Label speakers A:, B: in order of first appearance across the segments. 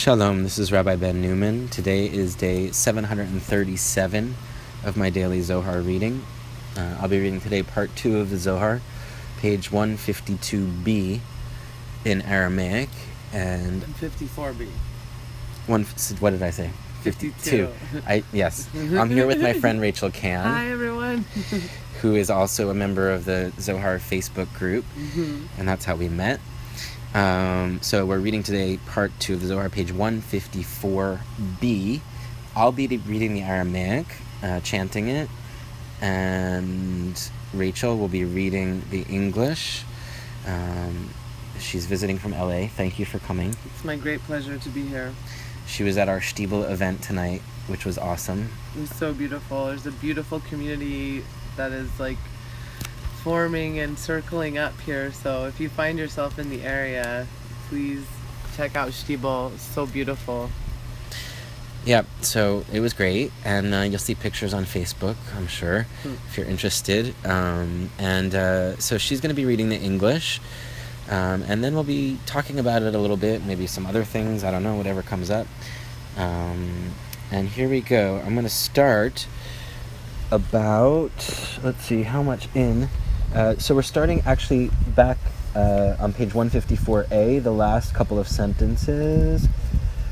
A: Shalom, this is Rabbi Ben Newman. Today is day 737 of my daily Zohar reading. Uh, I'll be reading today part 2 of the Zohar, page 152b in Aramaic and
B: 54b.
A: one what did I say?
B: 52.
A: I yes. I'm here with my friend Rachel Can,
B: Hi, everyone.
A: who is also a member of the Zohar Facebook group,
B: Mhm.
A: and that's how we met. Um, so we're reading today part two of the Zohar, page 154b. I'll be reading the Aramaic, uh, chanting it, and Rachel will be reading the English. Um, she's visiting from LA. Thank you for coming.
B: It's my great pleasure to be here.
A: She was at our Stiebel event tonight, which was awesome.
B: It was so beautiful. There's a beautiful community that is like forming and circling up here. So if you find yourself in the area, please check out Stiebel. It's so beautiful.
A: Yeah, so it was great, and uh, you'll see pictures on Facebook, I'm sure,
B: Hmm.
A: if you're interested. Um, and uh, so she's going to be reading the English, um, and then we'll be talking about it a little bit, maybe some other things, I don't know, whatever comes up. Um, and here we go. I'm going to start about, let's see, how much in. Uh, so we're starting actually back uh, on page 154a, the last couple of sentences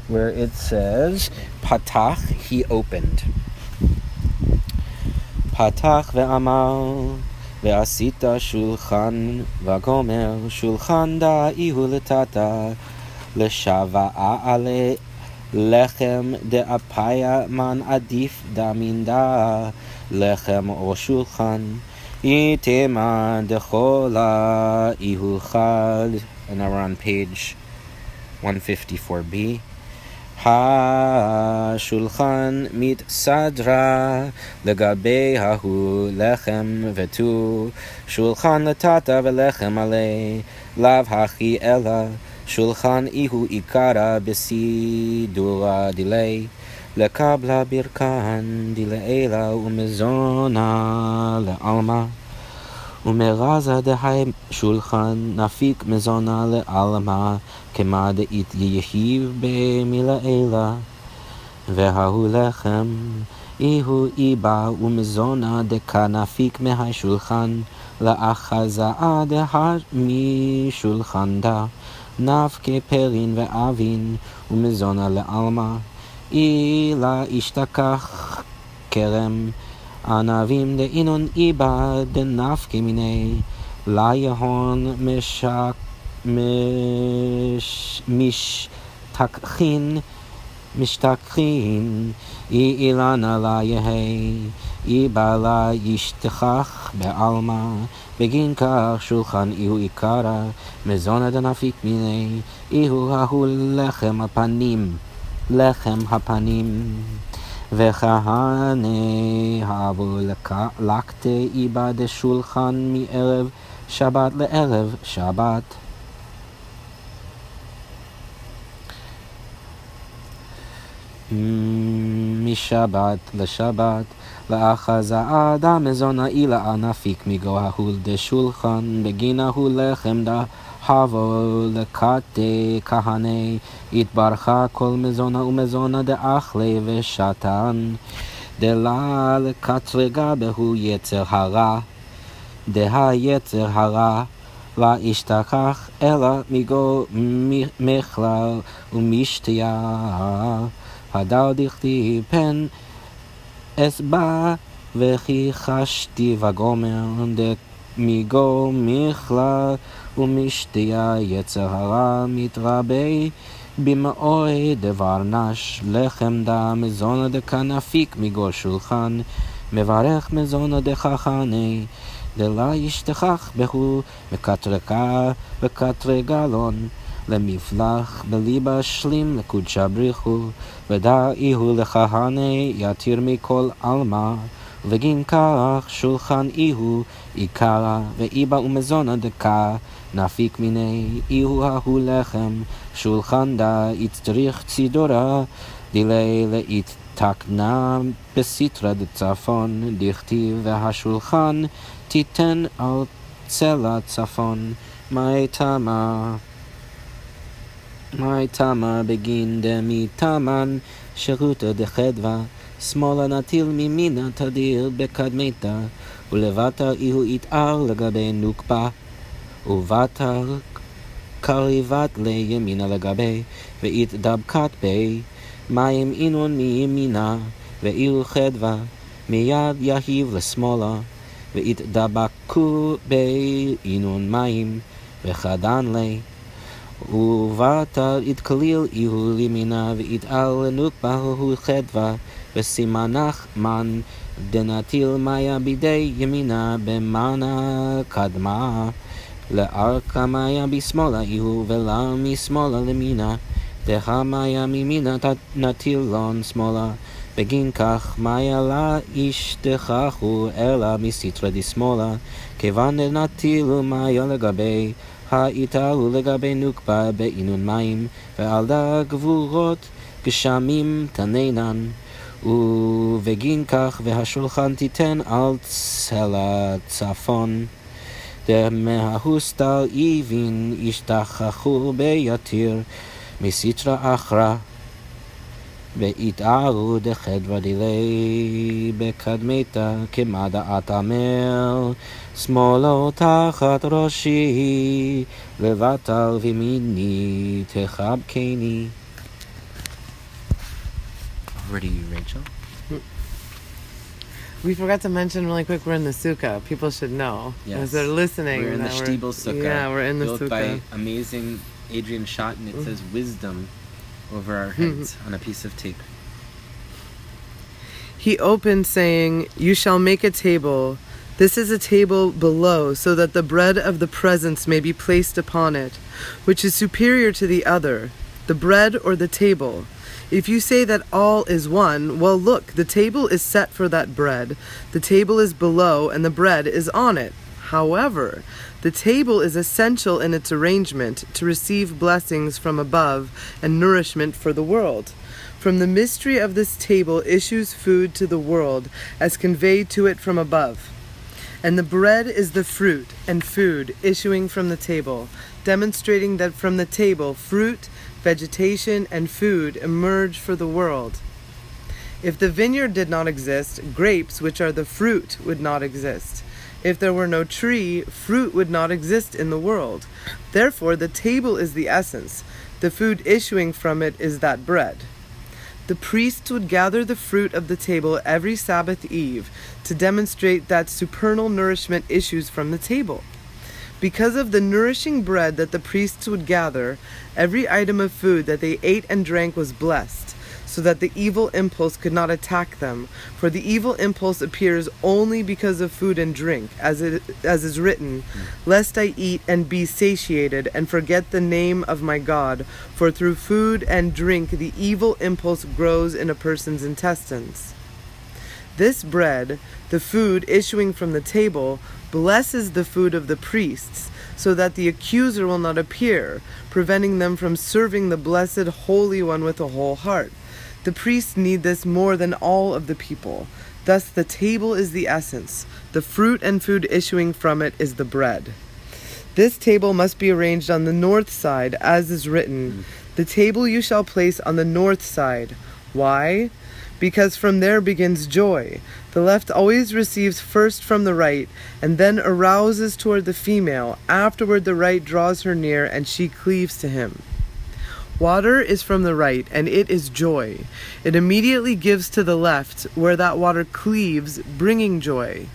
A: where it says, Patach, he opened. Patach ve'amar, ve'asita shulchan, v'gomer, shulchan da'ihu letata, לשוואה עלי לחם דאפיה מן עדיף דמינדה לחם או שולחן איתמה דכולה איהו חד and now we're on page 154b השולחן מתסדרה לגבי ההוא לחם ותו שולחן לטאטה ולחם עלי לאו הכי אלא שולחן איהו עיקרא בסידורא דילי לקבלה ברכן דלעילה ומזונה לעלמא. ומרזה דהי שולחן נפיק מזונה לעלמא כמה דאית יהיב במילעילה. וההוא לחם איהו איבה ומזונה דקה נפיק מהשולחן לאחזאה דהה משולחן דה נפקה פרין ואבין ומזונה לעלמא אילה ישתכח כרם. ענבים דאינון איבה דנפקה מיני. לה יהון משק מש משתכחין משתכחין. אי אילנה לה יהי. אי בעלה ישתכח בעלמא. בגין כך שולחן איהו עיקרא. מזונה דנפיק מיני. איהו ההוא לחם הפנים לחם הפנים וכהנה הבו לקטה איבה דשולחן מערב שבת לערב שבת. משבת לשבת לאחזה אדם מזונה אילה נפיק מגו ההוא דשולחן בגין ההוא לחם דה הבו לקטה כהנה התברכה כל מזונה ומזונה דאכלה ושתן דלה לקטרגה בהו יצר הרע דה יצר הרע לא ישתכח אלא מגו מכלל ומשתיה הדל דכתיב פן אסבע וכי חשתי וגומר דמיגו מכלל ומשתיה יצר הרע מתרבה במאוי דבר נש לחם דה מזונה דקנפיק מגו שולחן מברך מזונה דחכני דלה ישתכח בהו מקטרקה וקטרגלון למפלח בליבה שלים לקודשה בריחו ודאי הוא לכהני יתיר מכל עלמא ובגין כך שולחן איהו עיקרא ואיבה ומזונה דקה נפיק מיני איהו ההוא לחם שולחן דה יצטריך צידורה דילי לאית תקנה בסתרא דצפון דכתיב והשולחן תיתן על צלע צפון. מאי תמה מאי תמר בגין דמי תמן, שירותא דחדווה, שמאלה נטיל מימינה תדיר בקדמיתא, ולבטר איהו יתער לגבי נוקבה, ובטר קריבת לימינה לגבי, ואית דבקת בי, מים אינון מימינה, ואילו חדווה, מיד יהיב לשמאלה, ואית דבקו בי אינון מים, וחדן לי. ובטר יתקליל איהו לימינה, ויתעל לנוקבה הוא חדווה, וסימנך מן דנטיל מיה בידי ימינה במנה קדמה. לארכה מיה בשמאלה איהו ולה משמאלה למינה. דהמיה מימינה נטילון שמאלה. בגין כך מיה לה איש דכחו אלא מסיטרא דשמאלה. כיוון דנטילו מיה לגבי האיתהו לגבי נוקבה בעינון מים, ועל הגבורות גשמים תננן. ובגין כך והשולחן תיתן על צלע צפון. דמהוסטל איבין ישתכחו ביתיר מסיטרא אחרא. ויתארו דחדרא דילי בקדמיתא כמדעת עמל, שמאלו תחת ראשי, לבטל ומיני תחבקני. Over to you, Rachel.
B: We forgot to mention really quick we're in the sukkah. People should know.
A: Yes.
B: As they're listening.
A: We're in the Stiebel Sukkah.
B: Yeah, we're in the
A: built
B: sukkah.
A: by amazing Adrian Schott, and it mm. says wisdom over our hmm. heads on a piece of tape.
B: He opened, saying, You shall make a table. This is a table below, so that the bread of the presence may be placed upon it, which is superior to the other, the bread or the table. If you say that all is one, well, look, the table is set for that bread. The table is below, and the bread is on it. However, the table is essential in its arrangement to receive blessings from above and nourishment for the world. From the mystery of this table issues food to the world as conveyed to it from above. And the bread is the fruit and food issuing from the table, demonstrating that from the table fruit, vegetation, and food emerge for the world. If the vineyard did not exist, grapes, which are the fruit, would not exist. If there were no tree, fruit would not exist in the world. Therefore, the table is the essence. The food issuing from it is that bread. The priests would gather the fruit of the table every Sabbath eve to demonstrate that supernal nourishment issues from the table. Because of the nourishing bread that the priests would gather, every item of food that they ate and drank was blessed, so that the evil impulse could not attack them. For the evil impulse appears only because of food and drink, as, it, as is written, Lest I eat and be satiated and forget the name of my God, for through food and drink the evil impulse grows in a person's intestines. This bread, the food issuing from the table, blesses the food of the priests, so that the accuser will not appear, preventing them from serving the blessed Holy One with a whole heart. The priests need this more than all of the people. Thus, the table is the essence, the fruit and food issuing from it is the bread. This table must be arranged on the north side, as is written, hmm. The table you shall place on the north side. Why? Because from there begins joy. The left always receives first from the right, and then arouses toward the female. Afterward, the right draws her near, and she cleaves to him. Water is from the right, and it is joy. It immediately gives to the left, where that water cleaves, bringing joy.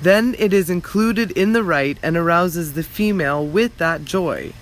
B: Then it is included in the right and arouses the female with that joy.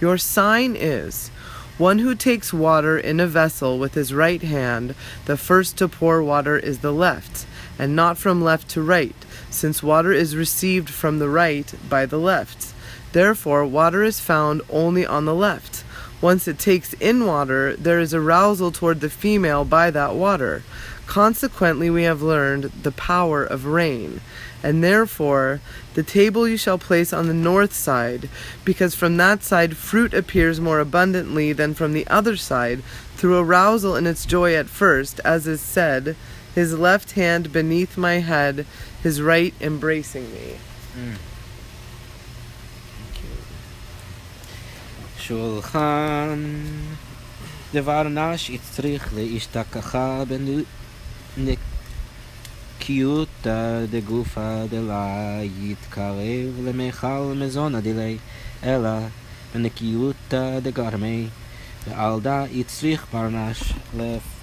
B: Your sign is one who takes water in a vessel with his right hand, the first to pour water is the left, and not from left to right, since water is received from the right by the left. Therefore, water is found only on the left. Once it takes in water, there is arousal toward the female by that water. Consequently, we have learned the power of rain. And therefore, the table you shall place on the north side, because from that side fruit appears more abundantly than from the other side, through arousal in its joy at first, as is said, His left hand beneath my head, his right embracing me.
A: שולחן דבר נש הצריך להשתכחה בנקיותא דגופא דלה יתקרב למיכל מזונא דילי אלא בנקיותא דגרמי ועל דה הצריך ברנש לפ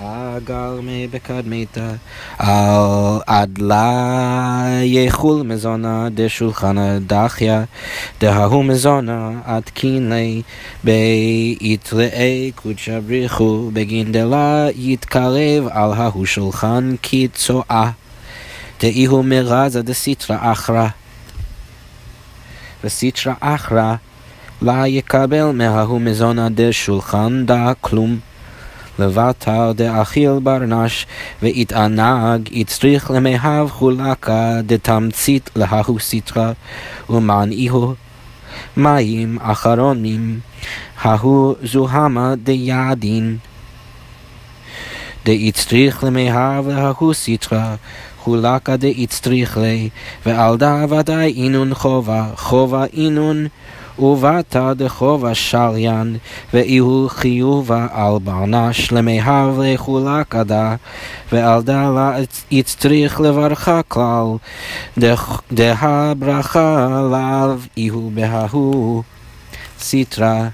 A: הגל מבקדמיתא על עד לה יחול מזונה דשולחנה דחיה דההו מזונה עד קינלי ביתראי קודשא בריחו בגין דלה יתקרב על ההוא שולחן כצועה דאיהו מרזה דסיטרא אחרא. וסיטרא אחרא לה יקבל מההוא מזונה דשולחן דה כלום לבטל דאכיל ברנש, ויתענג, יצריך למאהב חולקה דתמצית להוא סטרא, ומעניהו מים אחרונים, ההוא זוהמה דיעדין. דאיצטריך למאהב להוא סטרא, חולקה דאיצטריך לי, ועל דה ודאי אינון חובה, חובה אינון ובתא דחובה שליין, ואיהו חיובה על ברנש, למאהב לחולק עדה, ועל דלה יצטריך לברכה כלל, דה ברכה לאו איהו בההוא סיטרא,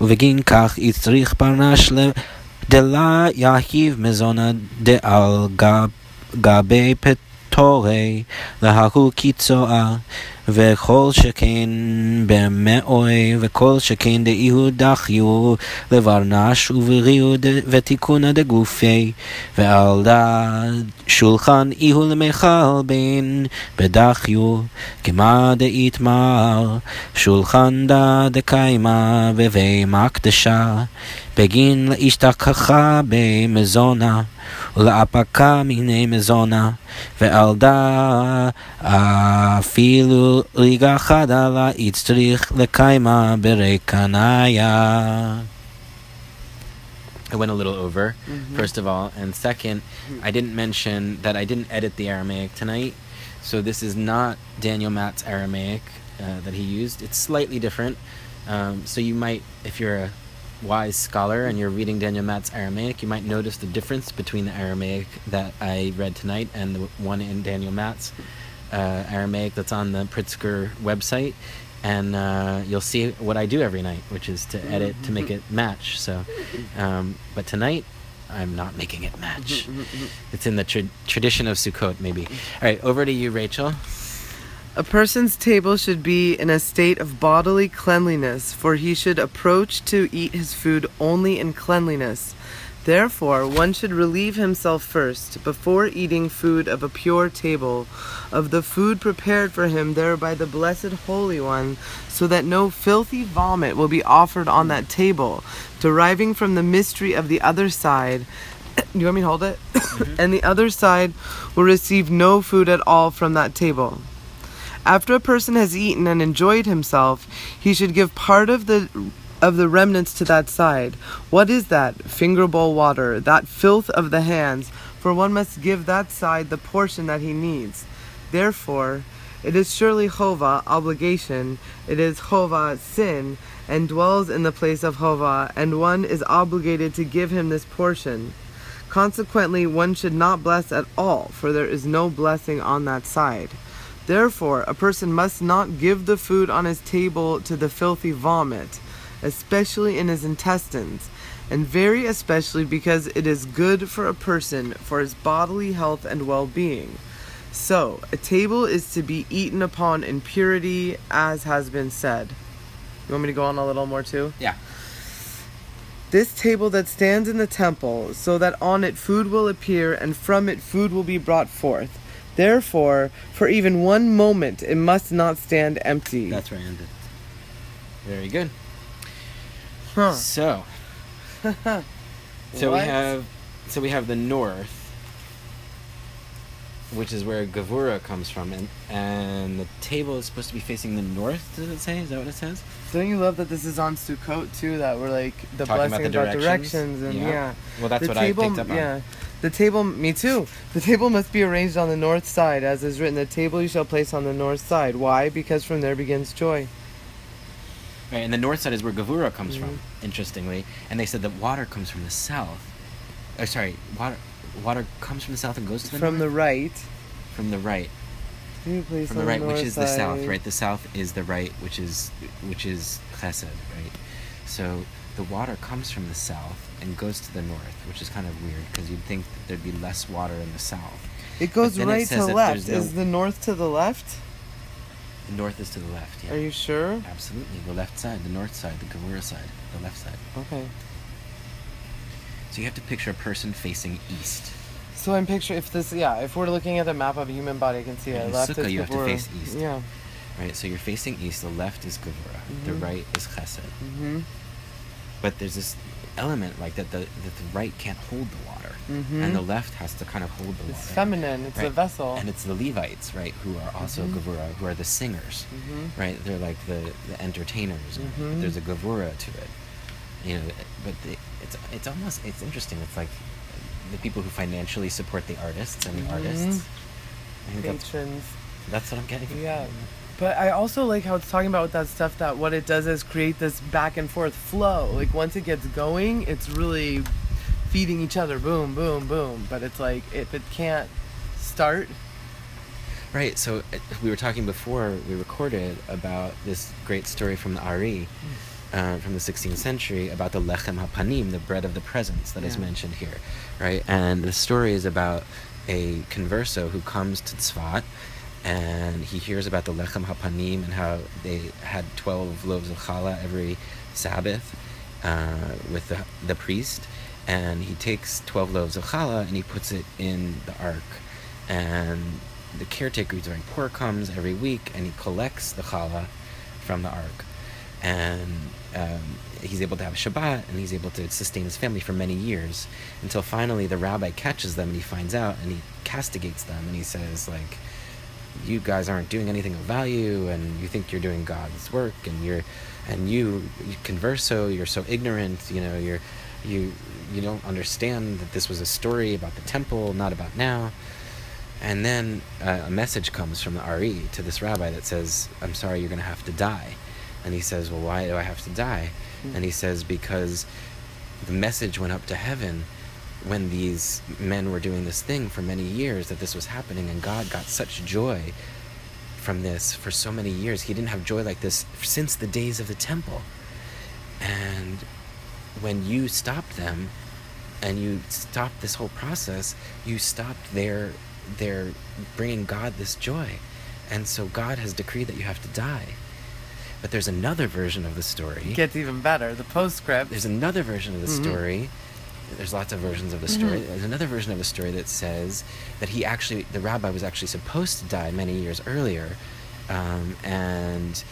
A: ובגין כך יצטריך ברנש דלה יהיב מזונה דעל גבי פטורי, לההוא קיצואה. וכל שכן במאוי, וכל שכן דאיהו דחיו, לברנש ובריאו ותיקונה דגופי, ועל דד שולחן איהו למיכל בין בדחיו, כמה דאיתמר, שולחן דה דקיימה בבי קדשה, בגין להשתכחה במזונה. ולאפקה מיני מזונה, ועל דה אפילו ליגה חדה לה יצטריך לקיימה ברקניה. I went a little over, mm-hmm. first of all, and second, I didn't mention that I didn't edit the Aramaic tonight, so this is not Daniel Matt's Aramaic uh, that he used. It's slightly different, um, so you might, if you're a wise scholar and you're reading Daniel Matt's Aramaic, you might notice the difference between the Aramaic that I read tonight and the one in Daniel Matt's uh, Aramaic that's on the Pritzker website. And uh, you'll see what I do every night, which is to edit to make it match. So, um, but tonight I'm not making it match. It's in the tra- tradition of Sukkot, maybe. All right, over to you, Rachel.
B: A person's table should be in a state of bodily cleanliness, for he should approach to eat his food only in cleanliness. Therefore, one should relieve himself first, before eating food of a pure table, of the food prepared for him there by the Blessed Holy One, so that no filthy vomit will be offered on that table, deriving from the mystery of the other side. Do you want me to hold it? Mm-hmm. and the other side will receive no food at all from that table. After a person has eaten and enjoyed himself, he should give part of the of the remnants to that side. What is that? Finger bowl water, that filth of the hands, for one must give that side the portion that he needs. Therefore, it is surely Hova, obligation, it is Hova, sin, and dwells in the place of Hova, and one is obligated to give him this portion. Consequently, one should not bless at all, for there is no blessing on that side. Therefore, a person must not give the food on his table to the filthy vomit, especially in his intestines, and very especially because it is good for a person for his bodily health and well being. So, a table is to be eaten upon in purity, as has been said. You want me to go on a little more too?
A: Yeah.
B: This table that stands in the temple, so that on it food will appear, and from it food will be brought forth Therefore, for even one moment, it must not stand empty.
A: That's where I ended. Very good.
B: Huh.
A: So, so we have, so we have the north, which is where Gevurah comes from, and and the table is supposed to be facing the north. Does it say? Is that what it says?
B: Don't you love that this is on Sukkot too? That we're like the Talking blessing about, the directions. directions, and yeah. yeah.
A: Well, that's
B: the
A: what
B: table,
A: I picked up on.
B: Yeah, the table. Me too. The table must be arranged on the north side, as is written. The table you shall place on the north side. Why? Because from there begins joy.
C: Right, and the north side is where Gevurah comes from,
B: Mm-hmm.
C: interestingly. And they said that water comes from the south. Oh, sorry, water water comes from the south and goes to the
B: From the right.
C: from the right, from the right, which
B: north
C: is the south. Right, the south is the right, which is which is Chesed. Right, so the water comes from the south and goes to the north, which is kind of weird because you'd think that there'd be less water in the south.
B: It goes
C: then it
B: right to left.
C: no-
B: Is the north to the left?
C: The north is to the left. Yeah.
B: Are you sure?
C: Absolutely, the left side, the north side, the Gevurah side, the left side.
B: Okay.
C: So you have to picture a person facing east.
B: So I'm picturing if this, yeah, if we're looking at the map of a human body, I can see it. Left
C: Sukkah,
B: is
C: you have to face east.
B: Yeah.
C: Right, so you're facing east. The left is Gevurah. The
B: Mhm.
C: right is Chesed.
B: Mm-hmm.
C: But there's this element like that the that the right can't hold the water,
B: Mhm.
C: and the left has to kind of hold the
B: It's
C: water.
B: It's feminine. It's a vessel.
C: And it's the Levites, right, who are also
B: Mhm.
C: Gevurah, who are the singers,
B: Mhm.
C: right? They're like the, the entertainers.
B: Mhm.
C: There's a Gevurah to it, you know. But the, it's it's almost it's interesting. It's like the people who financially support the artists and the
B: Mhm.
C: artists. I think that's
B: Patrons.
C: that's what I'm getting.
B: Yeah.
C: it.
B: But I also like how it's talking about that stuff that what it does is create this back and forth flow. Like once it gets going, it's really feeding each other. Boom, boom, boom. But it's like if it can't start,
C: Right. So uh, we were talking before we recorded about this great story from the Ari, uh, from the 16th century, about the lechem hapanim, the bread of the presence that is
B: Yeah.
C: mentioned here, right? And the story is about a converso who comes to Tzfat, and he hears about the lechem hapanim and how they had 12 loaves of challah every Sabbath uh, with the, the priest, and he takes 12 loaves of challah and he puts it in the ark, and the caretaker who's very poor comes every week and he collects the challah from the ark, and um, he's able to have Shabbat and he's able to sustain his family for many years until finally the rabbi catches them and he finds out and he castigates them and he says like you guys aren't doing anything of value and you think you're doing God's work and you're and you, you converso you're so ignorant you know you're you you don't understand that this was a story about the temple not about now. And then uh, a message comes from the Ari to this rabbi that says I'm sorry you're going to have to die. And he says well why do I have to die?
B: Mm.
C: and he says because the message went up to heaven when these men were doing this thing for many years that this was happening and God got such joy from this for so many years. He didn't have joy like this since the days of the temple. And when you stopped them and you stopped this whole process, you stopped their their bringing God this joy. And so God has decreed that you have to die. But there's another version of the story.
B: it gets even better. The postscript.
C: There's another version of the
B: Mhm.
C: story. There's lots of versions of the story.
B: Mhm.
C: There's another version of the story that says that he actually, the rabbi was actually supposed to die many years earlier, um, and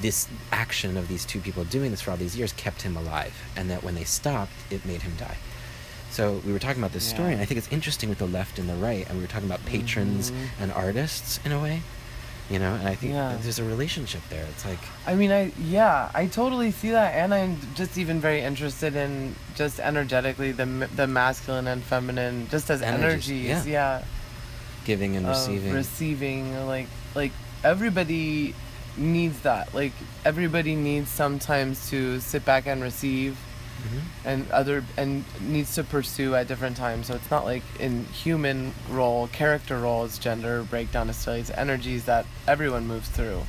C: this action of these two people doing this for all these years kept him alive, and that when they stopped, it made him die. So we were talking about this story, and I think it's interesting with the left and the right, and we were talking about patrons
B: Mhm.
C: and artists in a way, you know. And I think
B: Yeah.
C: there's a relationship there. It's like
B: I mean, I yeah, I totally see that, and I'm just even very interested in just energetically the the masculine and feminine, just as
C: Energies,
B: energies.
C: yeah.
B: Yeah,
C: giving and receiving.
B: receiving, like like everybody needs that. Like everybody needs sometimes to sit back and receive,
C: Mhm.
B: and other and needs to pursue at different times. So it's not like in human role, character roles, gender breakdown. Still it's energies that everyone moves through.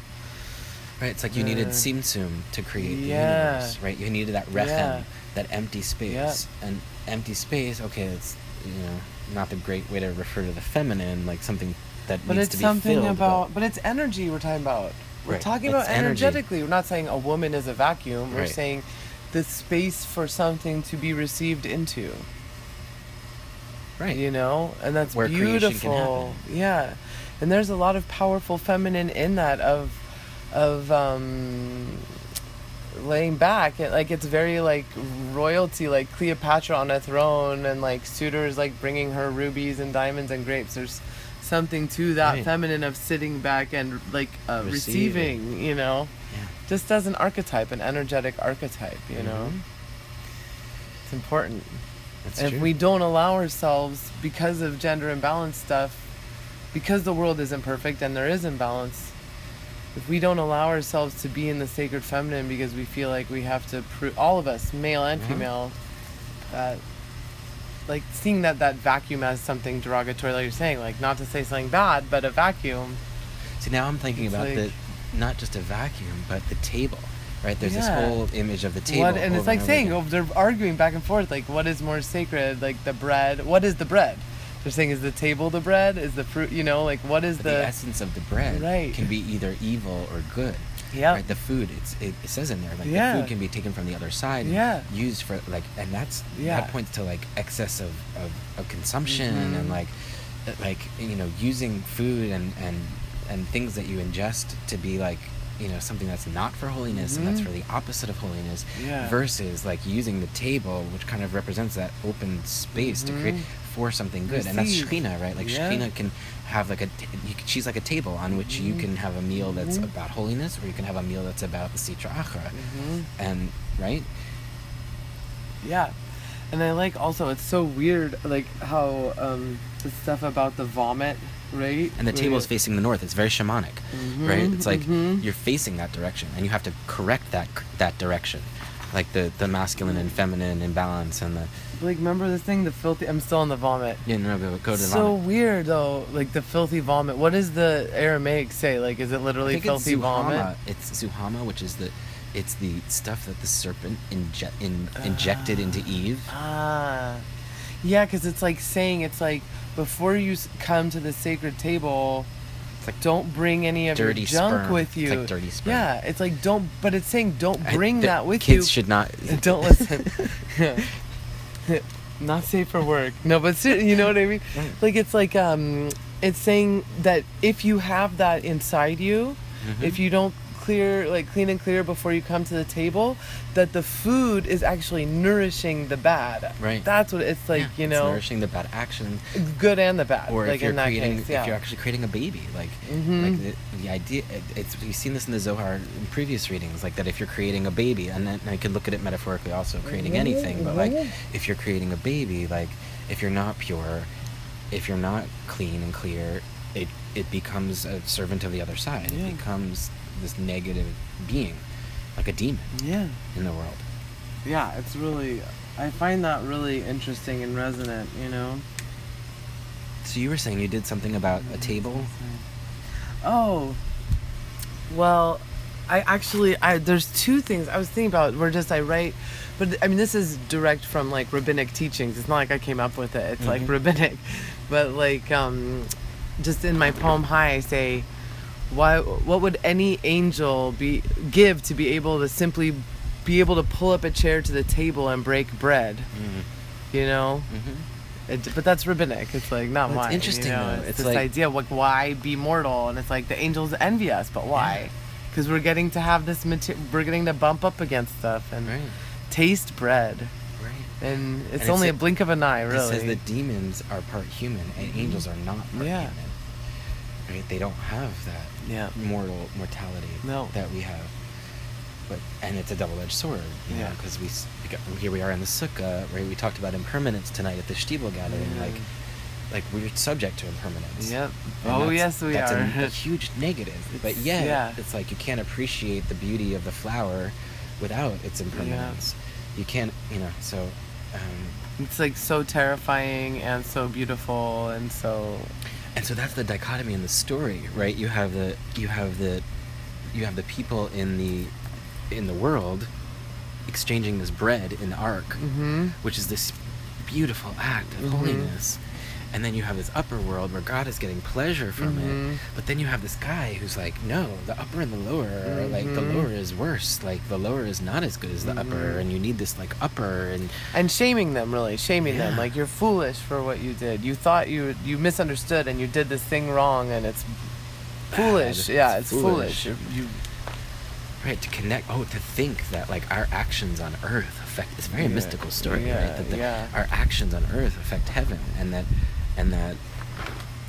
C: Right, it's like you needed
B: Uh,
C: Tzimtzum to create the universe, right? You needed that rechem,
B: Yeah.
C: that empty space. Yeah. And empty space, okay, it's you know not the great way to refer to the feminine, like something that
B: But
C: needs
B: it's
C: to be filled.
B: But it's something about, but, it's energy we're talking about. We're
C: Right,
B: talking
C: it's
B: about
C: energy.
B: energetically. We're not saying a woman is a vacuum. We're
C: Right.
B: saying the space for something to be received into.
C: right.
B: You know, and that's
C: Where
B: beautiful. Yeah, and there's a lot of powerful feminine in that of, of um, laying back. It, like it's very like royalty, like Cleopatra on a throne, and like suitors like bringing her rubies and diamonds and grapes. There's something to that
C: Right.
B: feminine of sitting back and like uh,
C: Receiving.
B: receiving. You know. Just as an archetype, an energetic archetype. You know,
C: Mhm.
B: it's important.
C: That's
B: And
C: true.
B: if we don't allow ourselves because of gender imbalance stuff because the world isn't perfect and there is imbalance if we don't allow ourselves to be in the sacred feminine because we feel like we have to prove all of us, male and
C: Mhm.
B: female, that like seeing that that vacuum as something derogatory, like you're saying, like not to say something bad, but a vacuum.
C: See, now I'm thinking about
B: like-
C: the not just a vacuum, but the table. Right? There's this whole image of the table.
B: What, and it's like saying, oh, they're arguing back and forth, like what is more sacred, like the bread? What is the bread? They're saying, is the table the bread? Is the fruit? You know, like what is the?
C: the essence of the bread
B: Right.
C: can be either evil or good.
B: yeah.
C: Right? The food, it's, it, it says in there, like
B: Yeah.
C: the food can be taken from the other side, and
B: Yeah.
C: used for like, and that's
B: Yeah.
C: that points to like excess of, of, of consumption
B: Mhm.
C: and like, uh, like you know, using food and and and things that you ingest to be like, you know, something that's not for holiness and that's
B: Mhm.
C: for the opposite of holiness,
B: Yeah.
C: versus like using the table, which kind of represents that open space to create
B: Mhm.
C: for something good, and that's
B: Receive.
C: Shekhinah, right? Like
B: Yeah.
C: Shekhinah can have like a, t- she's like a table on which you
B: Mhm.
C: can have a meal that's
B: Mhm.
C: about holiness, or you can have a meal that's about the Sitra Achra, and right?
B: Yeah. And I like also it's so weird like how um the stuff about the vomit, right?
C: And the table is facing the north. It's very shamanic, right?
B: Mhm,
C: It's like
B: mhm.
C: you're facing that direction, and you have to correct that that direction, like the the masculine and feminine imbalance, and the
B: like remember this thing, the filthy I'm still on the vomit.
C: you know go go to the
B: so
C: vomit.
B: weird though, like the filthy vomit. What does the Aramaic say? Like is it literally filthy
C: it's
B: vomit?
C: It's Zuhama, which is the it's the stuff that the serpent inje- in, injected into Eve.
B: Ah. Yeah, cuz it's like saying it's like before you come to the sacred table,
C: It's like
B: don't bring any of
C: dirty
B: your junk
C: sperm.
B: with
C: It's
B: you.
C: like dirty sperm.
B: Yeah, it's like don't but it's saying don't bring
C: the
B: that with
C: kids
B: you.
C: Kids should not.
B: Don't listen. Not safe for work. No, but you know what I mean? Like it's like um it's saying that if you have that inside you,
C: Mhm.
B: if you don't clear like clean and clear before you come to the table, that the food is actually nourishing the bad.
C: Right.
B: That's what it's like,
C: Yeah,
B: you
C: it's
B: know,
C: nourishing the bad action,
B: good and the bad.
C: or
B: like
C: if you're
B: in that
C: creating,
B: case, yeah.
C: if you're actually creating a baby, like,
B: Mhm.
C: like the, the idea. It, it's you've seen this in the Zohar in previous readings, like that if you're creating a baby, and then I could look at it metaphorically, also creating
B: Mhm,
C: anything, but like
B: mhm.
C: if you're creating a baby, like if you're not pure, if you're not clean and clear, it it becomes a servant of the other side.
B: Yeah.
C: It becomes this negative being, like a demon
B: yeah.
C: in the world.
B: Yeah, it's really I find that really interesting and resonant, you know.
C: So you were saying you did something about a table.
B: Oh. Well, I actually I there's two things I was thinking about where just I write but I mean this is direct from like rabbinic teachings. It's not like I came up with it. It's like
C: Mhm.
B: rabbinic. But like um just in my poem high I say why what would any angel be give to be able to simply be able to pull up a chair to the table and break bread,
C: Mm-hmm.
B: you know?
C: Mm-hmm.
B: It, but that's rabbinic. It's like not
C: Well, it's
B: mine.
C: interesting,
B: you know?
C: though.
B: It's,
C: It's
B: this
C: like-
B: idea like why be mortal, and it's like the angels envy us, but why? Because we're getting to have this material. We're getting to bump up against stuff and
C: Right.
B: taste bread, and it's
C: And
B: only
C: it's-
B: a blink of an eye,
C: It
B: really.
C: says that demons are part human and angels are not part
B: Yeah.
C: human. Right? They don't have that
B: yeah.
C: mortal mortality
B: No.
C: that we have. But and it's a double-edged sword, you
B: Yeah.
C: because we, we got, here we are in the sukkah, right? We talked about impermanence tonight at the Stiebel gathering,
B: Yeah.
C: like like we're subject to impermanence.
B: Yep.
C: And
B: Oh yes, we
C: that's
B: are.
C: A, a huge negative, but yet
B: yeah.
C: it's like you can't appreciate the beauty of the flower without its impermanence. You can't, you know. So, um,
B: it's like so terrifying and so beautiful and so.
C: And so that's the dichotomy in the story, right? You have the you have the you have the people in the in the world exchanging this bread in the ark,
B: Mm-hmm.
C: which is this beautiful act of
B: Mhm.
C: holiness. And then you have this upper world where God is getting pleasure from
B: Mhm.
C: it. But then you have this guy who's like, no, the upper and the lower are like the
B: Mhm.
C: lower is worse. Like the lower is not as good as the upper,
B: Mhm.
C: and you need this like upper and
B: and shaming them really shaming them like you're foolish for what you did you thought you you misunderstood and you did this thing wrong and it's foolish
C: Bad.
B: yeah
C: It's
B: it's foolish,
C: foolish.
B: You,
C: right to connect. Oh, to think that like our actions on earth affect. It's a very
B: Yeah.
C: mystical story,
B: Yeah,
C: right? That the,
B: yeah.
C: our actions on earth affect heaven, and that and that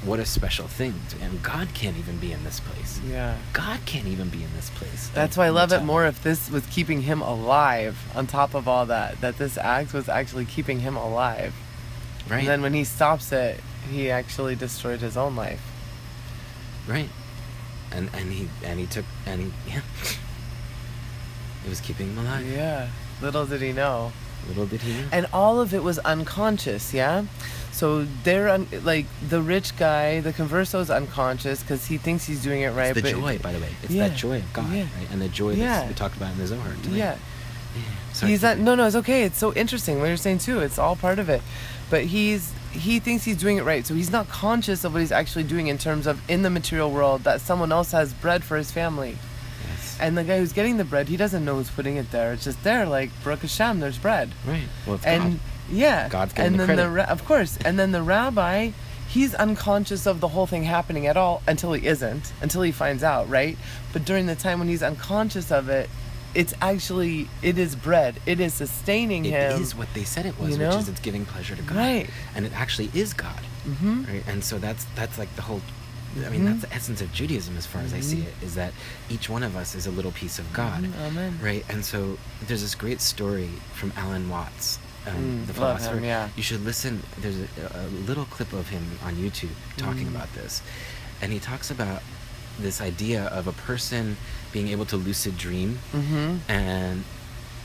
C: what a special thing. To, and God can't even be in this place.
B: yeah
C: God can't even be in this place.
B: that's
C: Like,
B: why i love it more if this was keeping him alive on top of all that that this act was actually keeping him alive
C: Right.
B: and then when he stops it he actually destroyed his own life
C: right. and and he and he took and he yeah. It was keeping him alive.
B: Yeah. Little did he know.
C: Little did he know.
B: And all of it was unconscious, yeah? So they're un- like the rich guy, the converso is unconscious because he thinks he's doing it right.
C: it's the joy, by the way. It's
B: Yeah,
C: that joy of God,
B: yeah.
C: right? And the joy
B: Yeah.
C: that we talked about in the Zohar. tonight.
B: Yeah.
C: Yeah. Sorry,
B: he's not, no, no, it's okay. It's so interesting what you're saying too. It's all part of it. But he's he thinks he's doing it right. So he's not conscious of what he's actually doing in terms of in the material world that someone else has bread for his family. And the guy who's getting the bread, he doesn't know who's putting it there. It's just there, like Baruch Hashem, there's bread.
C: Right. Well, it's
B: and
C: God.
B: yeah,
C: God's getting
B: and
C: the
B: then the
C: credit.
B: ra- of course, and then the rabbi, he's unconscious of the whole thing happening at all until he isn't, until he finds out, right? But during the time when he's unconscious of it, it's actually it is bread. It is sustaining
C: It
B: him.
C: It is what they said it was,
B: you know?
C: which is it's giving pleasure to God.
B: Right.
C: And it actually is God.
B: mm-hmm.
C: Right. And so that's that's like the whole I mean, that's the essence of Judaism as far as I see
B: Mhm.
C: it, is that each one of us is a little piece of God.
B: Mhm, amen.
C: Right. And so there's this great story from Alan Watts, um,
B: Mm,
C: the philosopher.
B: him, yeah.
C: You should listen. There's a, a little clip of him on YouTube talking
B: Mm.
C: about this. And he talks about this idea of a person being able to lucid dream
B: hmm
C: and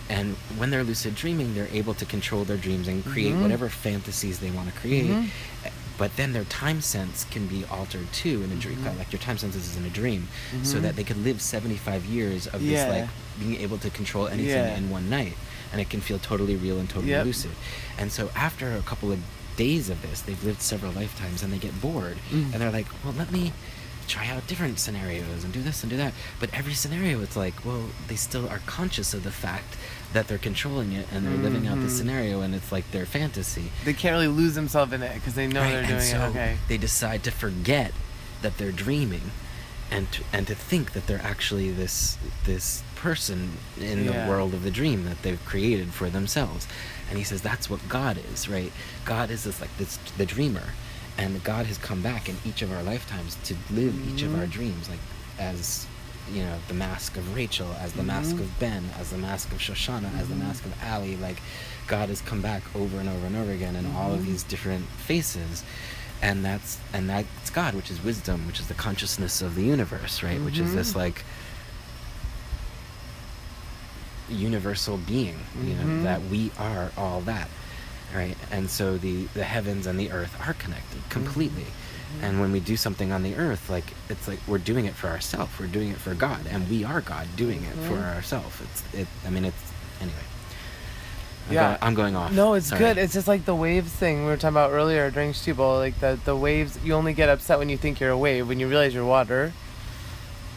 C: and when they're lucid dreaming they're able to control their dreams and create
B: Mhm.
C: whatever fantasies they want to create
B: Mhm.
C: But then their time sense can be altered too in a dream
B: Mhm.
C: like your time sense is in a dream so
B: Mhm.
C: that they could live 75 years of
B: Yeah.
C: this like being able to control anything
B: Yeah.
C: in one night and it can feel totally real and totally
B: Yep.
C: lucid and so after a couple of days of this they've lived several lifetimes and they get bored
B: Mm.
C: and they're like well let me try out different scenarios and do this and do that but every scenario it's like well they still are conscious of the fact that they're controlling it and they're living out the
B: Mhm.
C: scenario and it's like their fantasy
B: They can't really lose themselves in it because they know
C: Right,
B: they're
C: and
B: doing
C: so
B: it. Okay.
C: they decide to forget that they're dreaming and to, and to think that they're actually this this person in
B: Yeah.
C: the world of the dream that they've created for themselves and he says that's what god is right god is this like this the dreamer and god has come back in each of our lifetimes to live each of our
B: Mhm.
C: dreams like as you know the mask of rachel as the mask
B: Mhm.
C: of ben as the mask of shoshana as the mask of ali like god has come back over and over and over again in all of
B: Mhm.
C: these different faces. And that's and that's god which is wisdom which is the consciousness of the universe right? Which is this
B: Mhm.
C: like universal being you know that we are all that right? And so the the heavens and the earth are connected completely
B: Mm-hmm.
C: and when we do something on the earth like it's like we're doing it for ourselves we're doing it for god and we are god doing it for
B: Mhm.
C: ourselves it's it i mean it's anyway I'm
B: Yeah.
C: going, I'm going off.
B: No, it's
C: Sorry.
B: good. It's just like the waves thing we were talking about earlier during Stiebel. Like the the waves, you only get upset when you think you're a wave. When you realize you're water,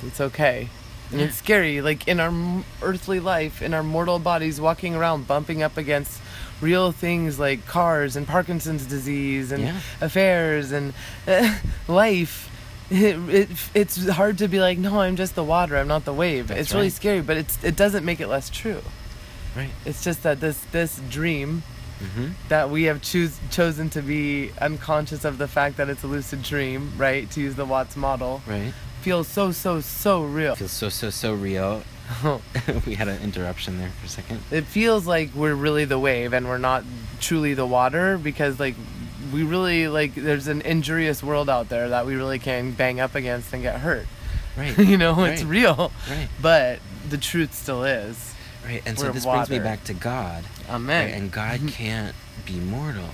B: it's okay. And it's scary. Like in our earthly life, in our mortal bodies, walking around, bumping up against real things like cars and Parkinson's disease and
C: Yeah.
B: affairs and life. It, it, it's hard to be like, no, I'm just the water. I'm not the wave.
C: That's
B: it's really scary, but it's it doesn't make it less true.
C: right.
B: It's just that this this dream
C: Mm-hmm.
B: that we have choose, chosen to be unconscious of the fact that it's a lucid dream, right? To use the Watts model,
C: Right.
B: feels so so so real.
C: Feels so so so real. we had an interruption there for a second.
B: it feels like we're really the wave and we're not truly the water because like we really like there's an injurious world out there that we really can bang up against and get hurt.
C: Right.
B: you know, it's real.
C: Right.
B: But the truth still is.
C: Right. And so this brings me back to God.
B: Amen.
C: Right? And God mm-hmm. can't be mortal.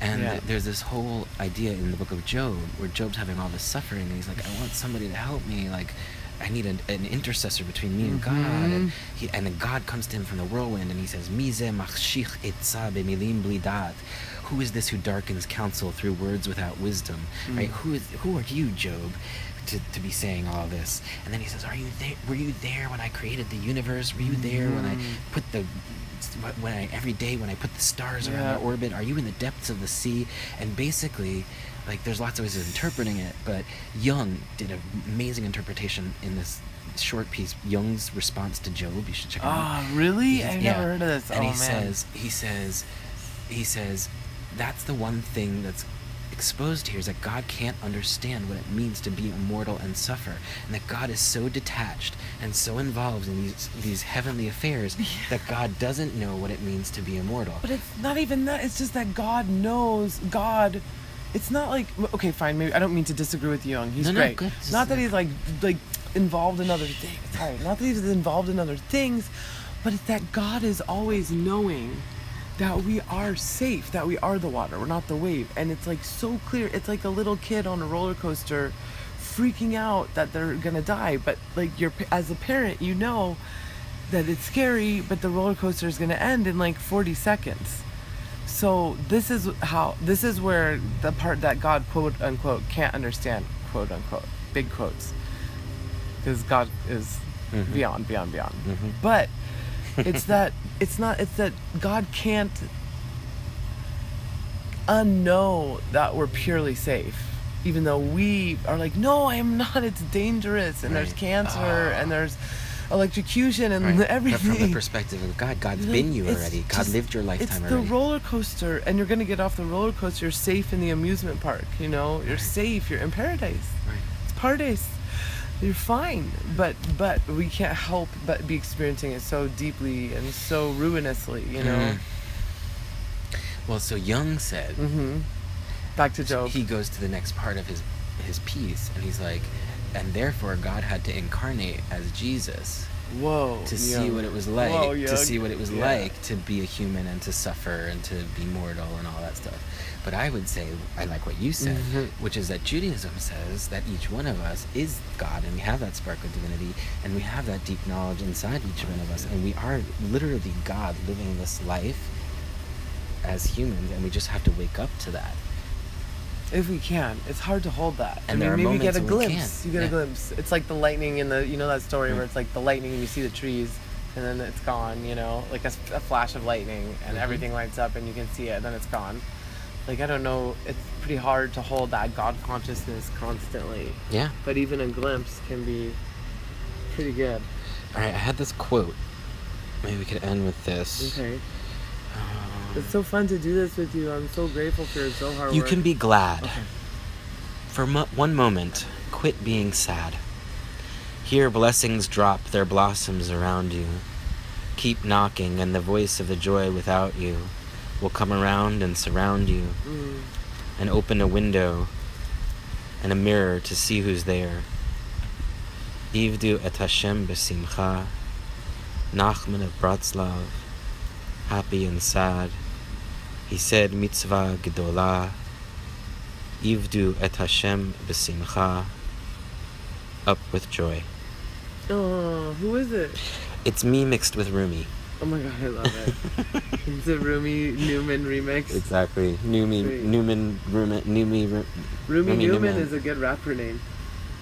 C: And
B: Yeah.
C: th- there's this whole idea in the book of Job where Job's having all this suffering and he's like, I want somebody to help me. Like, I need an, an intercessor between me and God. And,
B: Mhm.
C: he, and then God comes to him from the whirlwind and he says, Mize machshich etza b'milim bli dat." Who is this who darkens counsel through words without wisdom? Right?
B: Mm.
C: Who is who are you, Job, to, to be saying all this? And then he says, Are you there? Were you there when I created the universe? Were you there when I
B: Mhm.
C: put the when I every day when I put the stars around
B: Yeah.
C: their orbit? Are you in the depths of the sea? And basically, like there's lots of ways of interpreting it, but Jung did an amazing interpretation in this short piece. Jung's response to Job. You should check it out.
B: Ah, really?
C: He's-
B: I've
C: yeah.
B: never heard of this.
C: And
B: oh
C: he
B: man.
C: says, he says, he says, that's the one thing that's exposed here is that God can't understand what it means to be immortal and suffer, and that God is so detached and so involved in these these heavenly affairs that God doesn't know what it means to be immortal.
B: But it's not even that. It's just that God knows. God it's not like okay, fine. Maybe I don't mean to disagree with Jung. He's
C: No, no,
B: great.
C: good.
B: Not that he's like like involved in other things. Sorry, not that he's involved in other things, but it's that God is always knowing that we are safe, that we are the water, we're not the wave, and it's like so clear. It's like a little kid on a roller coaster, freaking out that they're gonna die, but like you're as a parent, you know that it's scary, but the roller coaster is gonna end in like 40 seconds so this is how this is where the part that god quote unquote can't understand quote unquote big quotes because god is
C: Mhm.
B: beyond beyond beyond
C: Mhm.
B: but it's that it's not it's that god can't unknow that we're purely safe even though we are like no i am not it's dangerous and there's cancer
C: Ah.
B: and there's electrocution and
C: Right. But from the perspective of God, God's been you already. God
B: just-
C: lived your lifetime
B: It's the roller coaster, and you're gonna get off the roller coaster. You're safe in the amusement park. You know, you're
C: Right.
B: safe. You're in paradise.
C: Right.
B: It's paradise. You're fine, but but we can't help but be experiencing it so deeply and so ruinously. You know.
C: Mhm. Well, so Jung said
B: Mm-hmm. Back to Job.
C: he goes to the next part of his his piece, and he's like, and therefore God had to incarnate as Jesus
B: Whoa.
C: to see what it was like,
B: Whoa,
C: to see what it was
B: Yeah.
C: like to be a human and to suffer and to be mortal and all that stuff. But I would say I like what you said,
B: Mhm.
C: which is that Judaism says that each one of us is God and we have that spark of divinity and we have that deep knowledge inside each one of us and we are literally God living this life as humans and we just have to wake up to that.
B: If we can, it's hard to hold that.
C: And
B: I mean, maybe you get a
C: moments when we
B: glimpse. You get
C: Yeah.
B: a glimpse. It's like the lightning in the, you know, that story
C: Mm.
B: where it's like the lightning and you see the trees, and then it's gone. You know, like a flash of lightning, and
C: Mhm.
B: everything lights up, and you can see it, and then it's gone. Like I don't know, it's pretty hard to hold that God consciousness constantly.
C: Yeah.
B: But even a glimpse can be pretty good.
C: All right, I had this quote. Maybe we could end with this.
B: Okay. It's so fun to do this with you. I'm so grateful for your Zohar
C: You
B: work.
C: can be glad.
B: Okay.
C: For mo- one moment, quit being sad. Hear blessings drop their blossoms around you. Keep knocking, and the voice of the joy without you will come around and surround you,
B: Mm.
C: and open a window and a mirror to see who's there. Ivdu et Hashem besimcha, Nachman of Bratslav, happy and sad. He said mitzvah gedolah, Ivdu et Hashem besimcha, up with joy.
B: Oh, who is it?
C: It's me mixed with Rumi.
B: Oh my god, I love it. it's a Rumi Newman remix.
C: Exactly. Numi,
B: Sweet.
C: Newman, Rumi, Numi, Ru-
B: Rumi,
C: Rumi
B: Newman,
C: Newman.
B: is a good rapper name.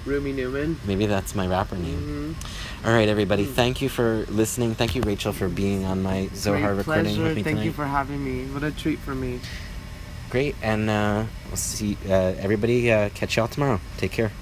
B: Rumi Newman.
C: Maybe that's my rapper name.
B: hmm
C: All right, everybody.
B: Mm.
C: Thank you for listening. Thank you, Rachel, for being on my Zohar
B: Great
C: recording
B: pleasure.
C: with me
B: Thank
C: tonight.
B: you for having me. What a treat for me.
C: Great, and uh, we'll see uh, everybody. Uh, catch y'all tomorrow. Take care.